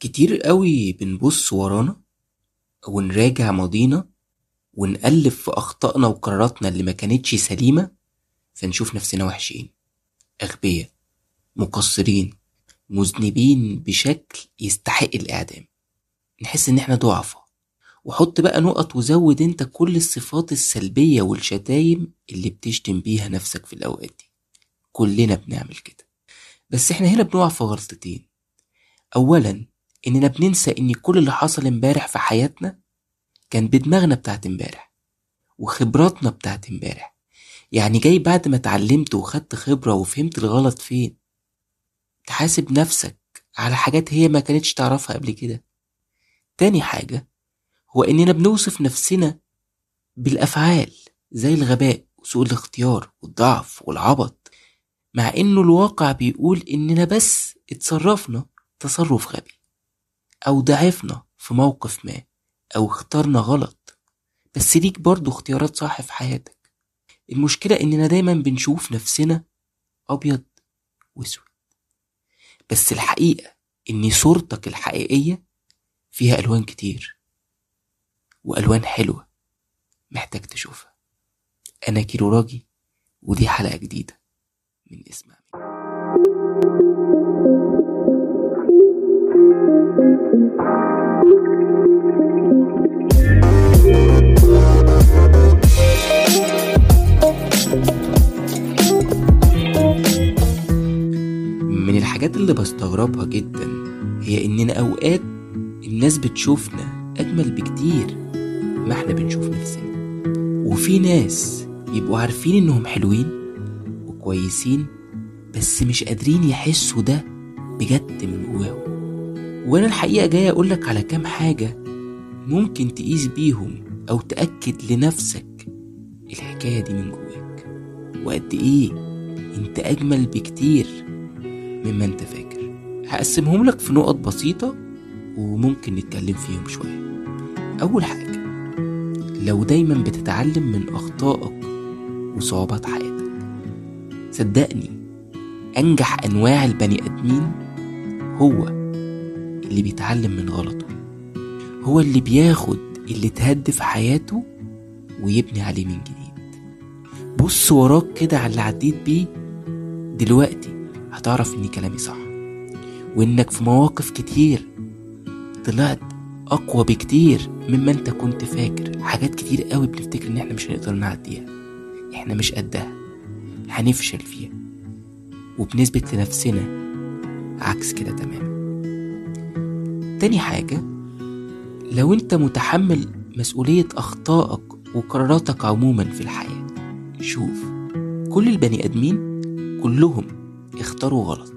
كتير قوي بنبص ورانا ونراجع ماضينا ونقلب في أخطائنا وقراراتنا اللي ما كانتش سليمة فنشوف نفسنا وحشين. أغبياء مقصرين مذنبين بشكل يستحق الإعدام. نحس إن إحنا ضعفة وحط بقى نقط وزود أنت كل الصفات السلبية والشتايم اللي بتشتم بيها نفسك في الأوقات دي. كلنا بنعمل كده. بس إحنا هنا بنقع في غلطتين. أولا إننا بننسى إن كل اللي حصل امبارح في حياتنا كان بدماغنا بتاعت امبارح وخبراتنا بتاعت امبارح. يعني جاي بعد ما اتعلمت وخدت خبرة وفهمت الغلط فين تحاسب نفسك على حاجات هي ما كانتش تعرفها قبل كده. تاني حاجة هو إننا بنوصف نفسنا بالأفعال زي الغباء وسوء الاختيار والضعف والعبط مع إنه الواقع بيقول إننا بس اتصرفنا تصرف غبي. أو ضعفنا في موقف ما أو اخترنا غلط. بس ليك برضو اختيارات صح في حياتك. المشكلة إننا دايما بنشوف نفسنا أبيض وأسود. بس الحقيقة إن صورتك الحقيقية فيها ألوان كتير وألوان حلوة محتاج تشوفها. أنا كيرو راجي ودي حلقة جديدة من اسمع من الحاجات اللي بستغربها جدا هي إننا أوقات الناس بتشوفنا أجمل بكتير ما إحنا بنشوف نفسنا. وفي ناس بيبقوا عارفين إنهم حلوين وكويسين بس مش قادرين يحسوا ده بجد من جواهم وأنا الحقيقة جاي أقولك على كام حاجة ممكن تقيس بيهم أو تأكد لنفسك الحكاية دي من جواك. وقد إيه؟ أنت أجمل بكتير مما أنت فاكر. هقسمهم لك في نقط بسيطة وممكن نتكلم فيهم شوية. أول حاجة لو دايما بتتعلم من أخطائك وصعوبات حياتك صدقني أنجح أنواع البني آدمين هو اللي بيتعلم من غلطه. هو اللي بياخد اللي تهد في حياته ويبني عليه من جديد. بص وراك كده على اللي عديت بيه دلوقتي هتعرف إن كلامي صح وإنك في مواقف كتير طلعت أقوى بكتير مما أنت كنت فاكر. حاجات كتير قوي بنفتكر إن إحنا مش هنقدر نعديها. إحنا مش قدها. هنفشل فيها. وبنثبت لنفسنا عكس كده تماما. تاني حاجة لو انت متحمل مسؤولية أخطائك وقراراتك عموما في الحياة شوف كل البني آدمين كلهم اختاروا غلط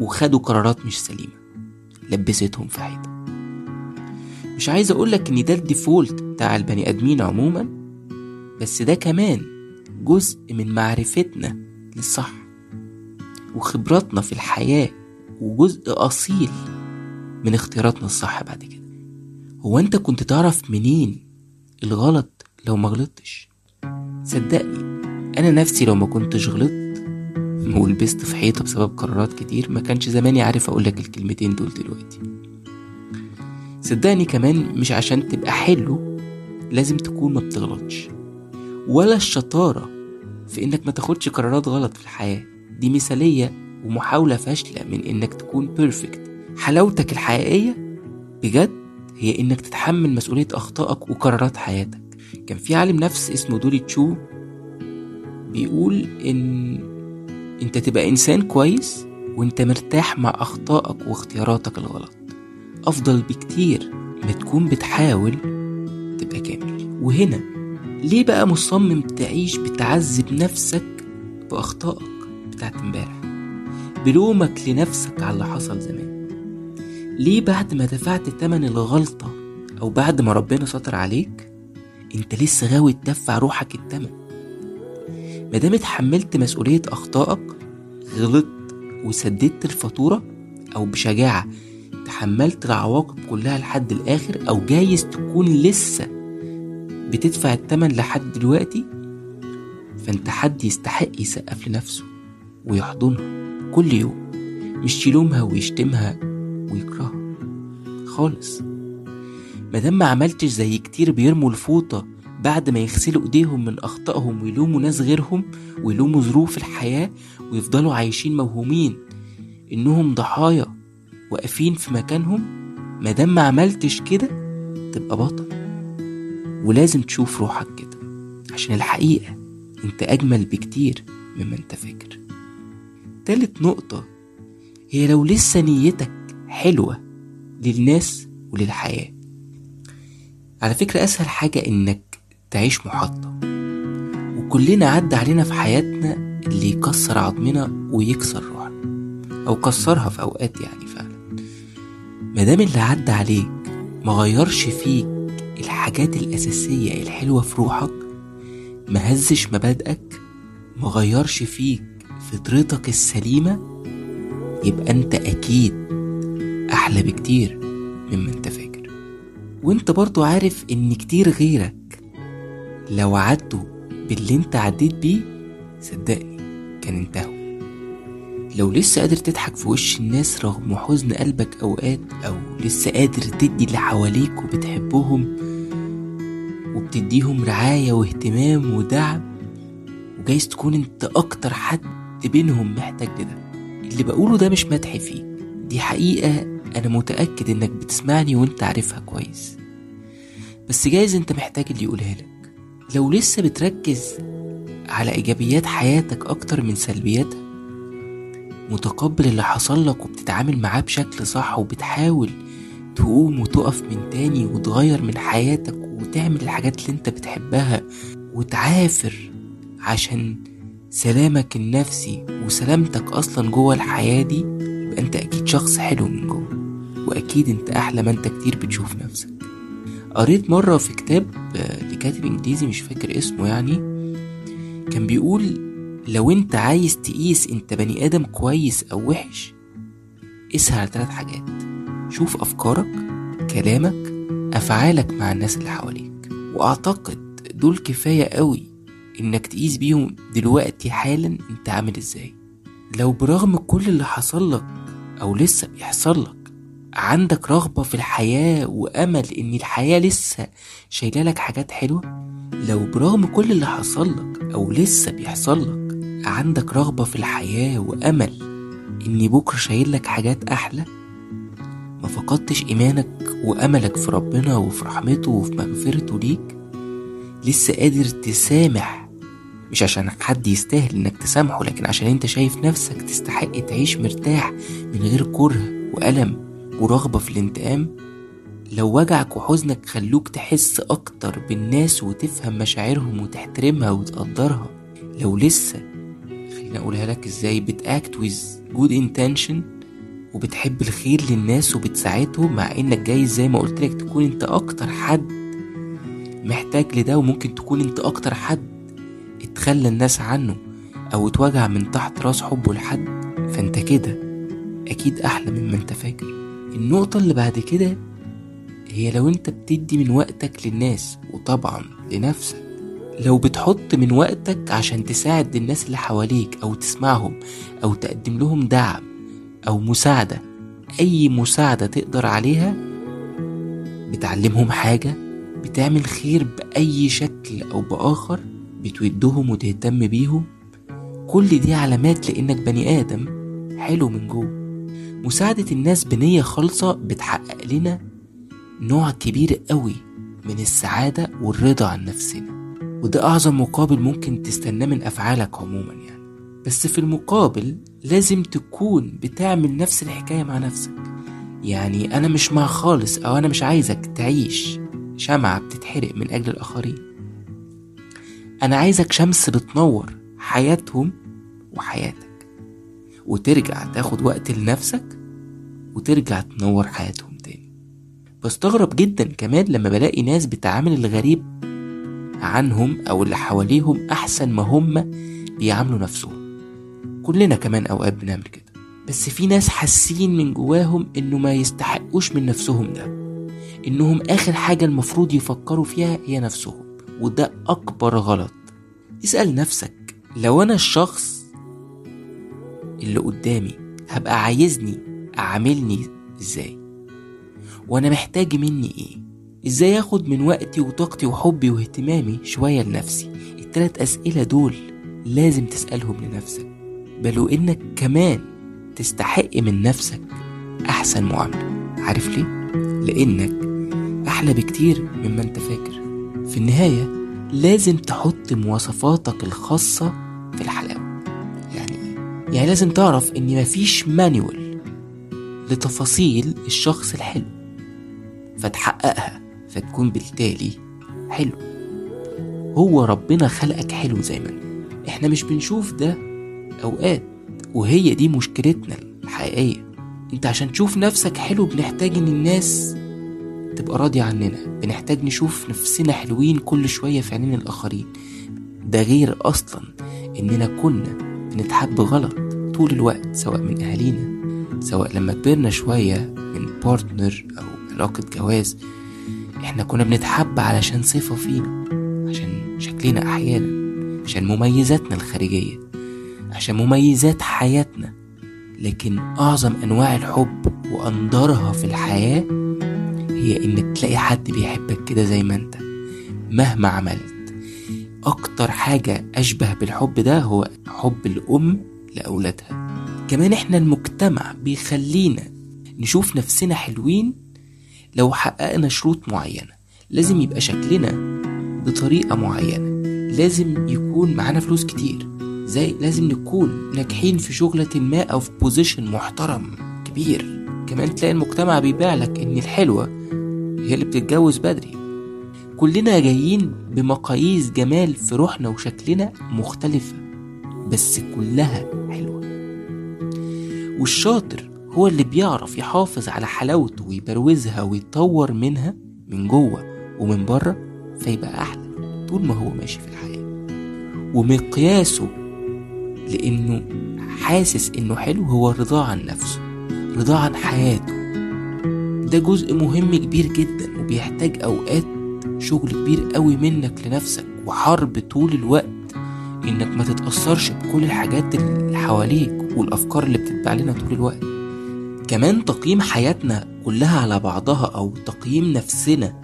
وخدوا قرارات مش سليمة لبستهم في حيطة. مش عايز أقولك إن ده الديفولت بتاع البني آدمين عموما بس ده كمان جزء من معرفتنا للصح وخبراتنا في الحياة وجزء أصيل من اختياراتنا الصح بعد كده. هو أنت كنت تعرف منين الغلط لو ما غلطتش؟ صدقني أنا نفسي لو ما كنتش غلطت ولبست في حيطة بسبب قرارات كتير ما كانش زماني عارف اقولك الكلمتين دول دلوقتي. صدقني كمان مش عشان تبقى حلو لازم تكون ما بتغلطش. ولا الشطارة في إنك ما تاخدش قرارات غلط في الحياة. دي مثالية ومحاولة فاشلة من إنك تكون بيرفكت حلاوتك الحقيقية بجد هي إنك تتحمل مسؤولية أخطائك وقرارات حياتك. كان في عالم نفس اسمه دوري تشو بيقول إن أنت تبقى إنسان كويس وأنت مرتاح مع أخطائك واختياراتك الغلط. أفضل بكتير ما تكون بتحاول تبقى كامل. وهنا ليه بقى مصمم تعيش بتعذب نفسك بأخطائك بتاعت امبارح؟ بلومك لنفسك على اللي حصل زمان. ليه بعد ما دفعت تمن الغلطة أو بعد ما ربنا ستر عليك أنت لسه غاوي تدفع روحك التمن؟ مادام اتحملت مسؤولية أخطائك غلطت وسددت الفاتورة أو بشجاعة تحملت العواقب كلها لحد الآخر أو جايز تكون لسه بتدفع التمن لحد دلوقتي فأنت حد يستحق يسقف لنفسه ويحضنها كل يوم مش يلومها ويشتمها ويكرهها خالص. مادام ما عملتش زي كتير بيرموا الفوطة بعد ما يغسلوا ايديهم من اخطائهم ويلوموا ناس غيرهم ويلوموا ظروف الحياة ويفضلوا عايشين موهومين انهم ضحايا واقفين في مكانهم مادام ما عملتش كده تبقى بطل. ولازم تشوف روحك كده عشان الحقيقة انت اجمل بكتير مما انت فاكر. تالت نقطة هي لو لسه نيتك حلوة للناس وللحياة. على فكرة أسهل حاجة إنك تعيش محطة. وكلنا عدى علينا في حياتنا اللي يكسر عظمنا ويكسر روحنا. أو كسرها في أوقات يعني فعلا. مادام اللي عدى عليك ما غيرش فيك الحاجات الأساسية الحلوة في روحك ما هزش مبادئك ما غيرش فيك فطرتك السليمة يبقى أنت أكيد أحلى بكتير مما أنت فاكر. وأنت برضو عارف إن كتير غيرك لو عدوا باللي أنت عديت بيه صدقني كان انتهوا. لو لسه قادر تضحك في وش الناس رغم حزن قلبك أوقات أو لسه قادر تدي اللي حواليك وبتحبهم وبتديهم رعاية واهتمام ودعم وجايز تكون أنت أكتر حد بينهم محتاج لده. اللي بقوله ده مش مدح فيك دي حقيقة أنا متأكد إنك بتسمعني وإنت عارفها كويس. بس جايز إنت محتاج اللي يقولها لك. لو لسه بتركز على إيجابيات حياتك أكتر من سلبياتها متقبل اللي حصل لك وبتتعامل معاه بشكل صح وبتحاول تقوم وتقف من تاني وتغير من حياتك وتعمل الحاجات اللي أنت بتحبها وتعافر عشان سلامك النفسي وسلامتك أصلا جوه الحياة دي يبقى أنت أكيد شخص حلو من جوه. وأكيد أنت أحلى ما أنت كتير بتشوف نفسك. قريت مرة في كتاب لكاتب إنجليزي مش فاكر اسمه يعني كان بيقول لو أنت عايز تقيس أنت بني آدم كويس أو وحش قيسها على ثلاث حاجات. شوف أفكارك كلامك أفعالك مع الناس اللي حواليك. وأعتقد دول كفاية قوي إنك تقيس بيهم دلوقتي حالا أنت عامل إزاي. لو برغم كل اللي حصل لك أو لسه بيحصل لك عندك رغبة في الحياة وأمل إن الحياة لسه شايلة لك حاجات حلوة؟ لو برغم كل اللي حصل لك أو لسه بيحصل لك عندك رغبة في الحياة وأمل إن بكرة شايل لك حاجات أحلى؟ ما فقدتش إيمانك وأملك في ربنا وفي رحمته وفي مغفرته ليك؟ لسه قادر تسامح مش عشان حد يستاهل إنك تسامحه لكن عشان أنت شايف نفسك تستحق تعيش مرتاح من غير كره وألم. ورغبة في الانتقام لو وجعك وحزنك خلوك تحس أكتر بالناس وتفهم مشاعرهم وتحترمها وتقدرها. لو لسه خليني أقولها لك إزاي بتاكت with good intention وبتحب الخير للناس وبتساعدهم مع إنك جاي زي ما قلت لك تكون أنت أكتر حد محتاج لده وممكن تكون أنت أكتر حد اتخلى الناس عنه أو اتوجع من تحت رأس حبه لحد. فأنت كده أكيد أحلى مما أنت فاكر. النقطة اللي بعد كده هي لو انت بتدي من وقتك للناس وطبعا لنفسك لو بتحط من وقتك عشان تساعد الناس اللي حواليك أو تسمعهم أو تقدم لهم دعم أو مساعدة أي مساعدة تقدر عليها بتعلمهم حاجة بتعمل خير بأي شكل أو بآخر بتودهم وتهتم بيهم كل دي علامات لأنك بني آدم حلو من جوه. مساعدة الناس بنية خالصة بتحقق لنا نوع كبير قوي من السعادة والرضا عن نفسنا. وده أعظم مقابل ممكن تستناه من أفعالك عموما يعني. بس في المقابل لازم تكون بتعمل نفس الحكاية مع نفسك. يعني أنا مش مع خالص أو أنا مش عايزك تعيش شمعة بتتحرق من أجل الآخرين. أنا عايزك شمس بتنور حياتهم وحياتك. وترجع تاخد وقت لنفسك وترجع تنور حياتهم تاني. بستغرب جدا كمان لما بلاقي ناس بتعامل الغريب عنهم أو اللي حواليهم أحسن ما هم بيعاملوا نفسهم. كلنا كمان أوقات بنعمل كده. بس في ناس حاسين من جواهم إنه ما يستحقوش من نفسهم ده. إنهم آخر حاجة المفروض يفكروا فيها هي نفسهم. وده أكبر غلط. اسأل نفسك لو أنا الشخص اللي قدامي هبقى عايزني أعاملني إزاي؟ وأنا محتاج مني إيه؟ إزاي آخد من وقتي وطاقتي وحبي واهتمامي شوية لنفسي؟ التلات أسئلة دول لازم تسألهم لنفسك بل وإنك كمان تستحق من نفسك أحسن معاملة. عارف ليه؟ لإنك أحلى بكتير مما أنت فاكر. في النهاية لازم تحط مواصفاتك الخاصة في إيه؟ يعني لازم تعرف إن مفيش مانيوال لتفاصيل الشخص الحلو فتحققها فتكون بالتالي حلو. هو ربنا خلقك حلو زي ما إحنا مش بنشوف ده أوقات وهي دي مشكلتنا الحقيقية. أنت عشان تشوف نفسك حلو بنحتاج إن الناس تبقى راضية عننا بنحتاج نشوف نفسنا حلوين كل شوية في عينين الآخرين. ده غير أصلا إننا كنا بنتحب غلط طول الوقت سواء من أهالينا سواء لما كبرنا شوية من بارتنر أو علاقة جواز إحنا كنا بنتحب علشان صفة فينا عشان شكلنا أحيانا عشان مميزاتنا الخارجية عشان مميزات حياتنا. لكن أعظم أنواع الحب وأندرها في الحياة هي إنك تلاقي حد بيحبك كده زي ما أنت مهما عملت. أكتر حاجة أشبه بالحب ده هو حب الأم لأولادها. كمان إحنا المجتمع بيخلينا نشوف نفسنا حلوين لو حققنا شروط معينة. لازم يبقى شكلنا بطريقة معينة. لازم يكون معانا فلوس كتير. زي لازم نكون ناجحين في شغلة ما أو في بوزيشن محترم كبير. كمان تلاقي المجتمع بيبيع لك إن الحلوة هي اللي بتتجوز بدري. كلنا جايين بمقاييس جمال في روحنا وشكلنا مختلفة. بس كلها حلوة. والشاطر هو اللي بيعرف يحافظ على حلاوته ويبروزها ويطور منها من جوه ومن بره فيبقى أحلى طول ما هو ماشي في الحياة. ومقياسه لأنه حاسس إنه حلو هو الرضا عن نفسه رضا عن حياته. ده جزء مهم كبير جدا وبيحتاج أوقات شغل كبير قوي منك لنفسك وحرب طول الوقت. إنك ما تتأثرش بكل الحاجات اللي حواليك والأفكار اللي بتتبع لنا طول الوقت. كمان تقييم حياتنا كلها على بعضها أو تقييم نفسنا.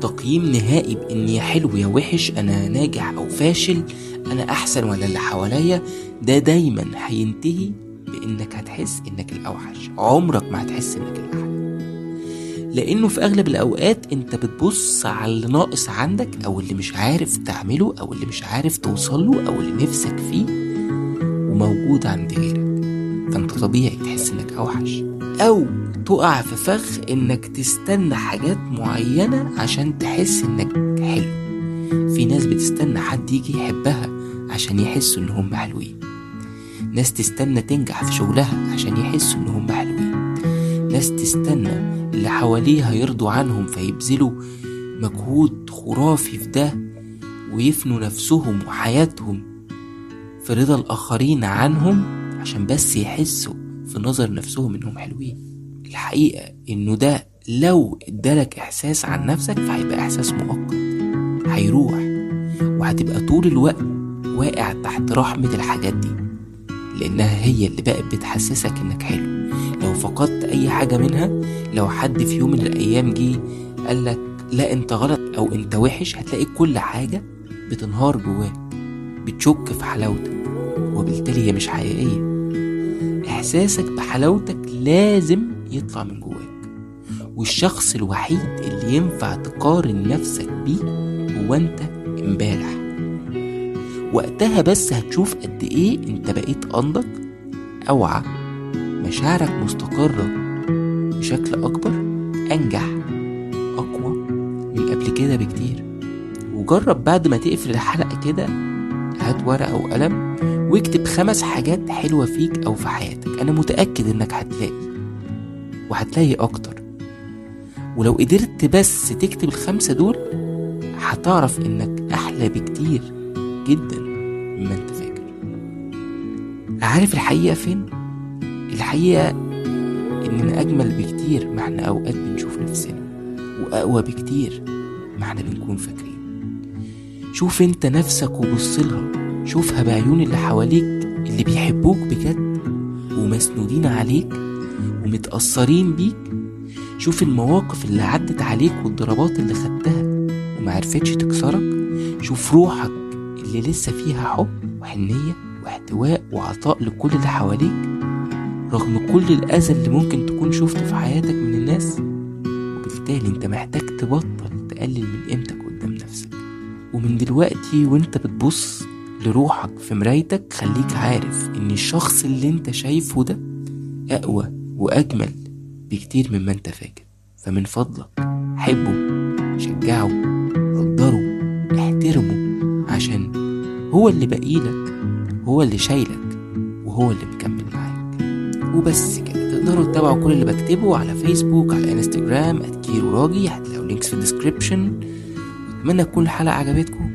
تقييم نهائي بإن يا حلو يا وحش أنا ناجح أو فاشل أنا أحسن ولا اللي حواليا. ده دايما هينتهي بإنك هتحس إنك الأوحش. عمرك ما هتحس إنك الأحلى لأنه في أغلب الأوقات أنت بتبص على اللي ناقص عندك أو اللي مش عارف تعمله أو اللي مش عارف توصله أو اللي نفسك فيه وموجود عند غيرك. فأنت طبيعي تحس إنك أوحش أو تقع في فخ إنك تستنى حاجات معينة عشان تحس إنك حلو. في ناس بتستنى حد يجي يحبها عشان يحسوا إن هم حلوين. ناس تستنى تنجح في شغلها عشان يحسوا إن هم حلوين. ناس تستنى اللي حواليها يرضوا عنهم فيبذلوا مجهود خرافي في ده ويفنوا نفسهم وحياتهم في رضا الآخرين عنهم عشان بس يحسوا في نظر نفسهم إنهم حلوين. الحقيقة إنه ده لو إدالك إحساس عن نفسك فهيبقى إحساس مؤقت هيروح وهتبقى طول الوقت واقع تحت رحمة الحاجات دي. لأنها هي اللي بقت بتحسسك إنك حلو. لو فقدت أي حاجة منها لو حد في يوم من الأيام جه قالك لا أنت غلط أو أنت وحش هتلاقي كل حاجة بتنهار جواك بتشك في حلاوتك وبالتالي هي مش حقيقية. إحساسك بحلاوتك لازم يطلع من جواك. والشخص الوحيد اللي ينفع تقارن نفسك بيه هو أنت امبارح. وقتها بس هتشوف قد إيه أنت بقيت أنضج أوعى مشاعرك مستقرة بشكل أكبر أنجح أقوى من قبل كده بكتير. وجرب بعد ما تقفل الحلقة كده هات ورقة وقلم واكتب خمس حاجات حلوة فيك أو في حياتك. أنا متأكد إنك هتلاقي وهتلاقي أكتر. ولو قدرت بس تكتب الخمسة دول هتعرف إنك أحلى بكتير جدا. عارف الحقيقة فين؟ الحقيقة إننا أجمل بكتير ما إحنا أوقات بنشوف نفسنا وأقوى بكتير ما إحنا بنكون فاكرين. شوف أنت نفسك وبصلها شوفها بعيون اللي حواليك اللي بيحبوك بجد ومسنودين عليك ومتأثرين بيك. شوف المواقف اللي عدت عليك والضربات اللي خدتها ومعرفتش تكسرك. شوف روحك اللي لسه فيها حب وحنية. واحتواء وعطاء لكل اللي حواليك رغم كل الأذى اللي ممكن تكون شفته في حياتك من الناس وبالتالي أنت محتاج تبطل تقلل من قيمتك قدام نفسك. ومن دلوقتي وأنت بتبص لروحك في مرايتك خليك عارف إن الشخص اللي أنت شايفه ده أقوى وأجمل بكتير مما أنت فاكر. فمن فضلك حبه شجعه قدره احترمه عشان هو اللي بقيلك هو اللي شايلك وهو اللي مكمل معاك. وبس كده. تقدروا تتابعوا كل اللي بكتبه على فيسبوك على انستجرام @كيرو راجي هتلاقوا links في ال description وأتمنى تكون الحلقة عجبتكم.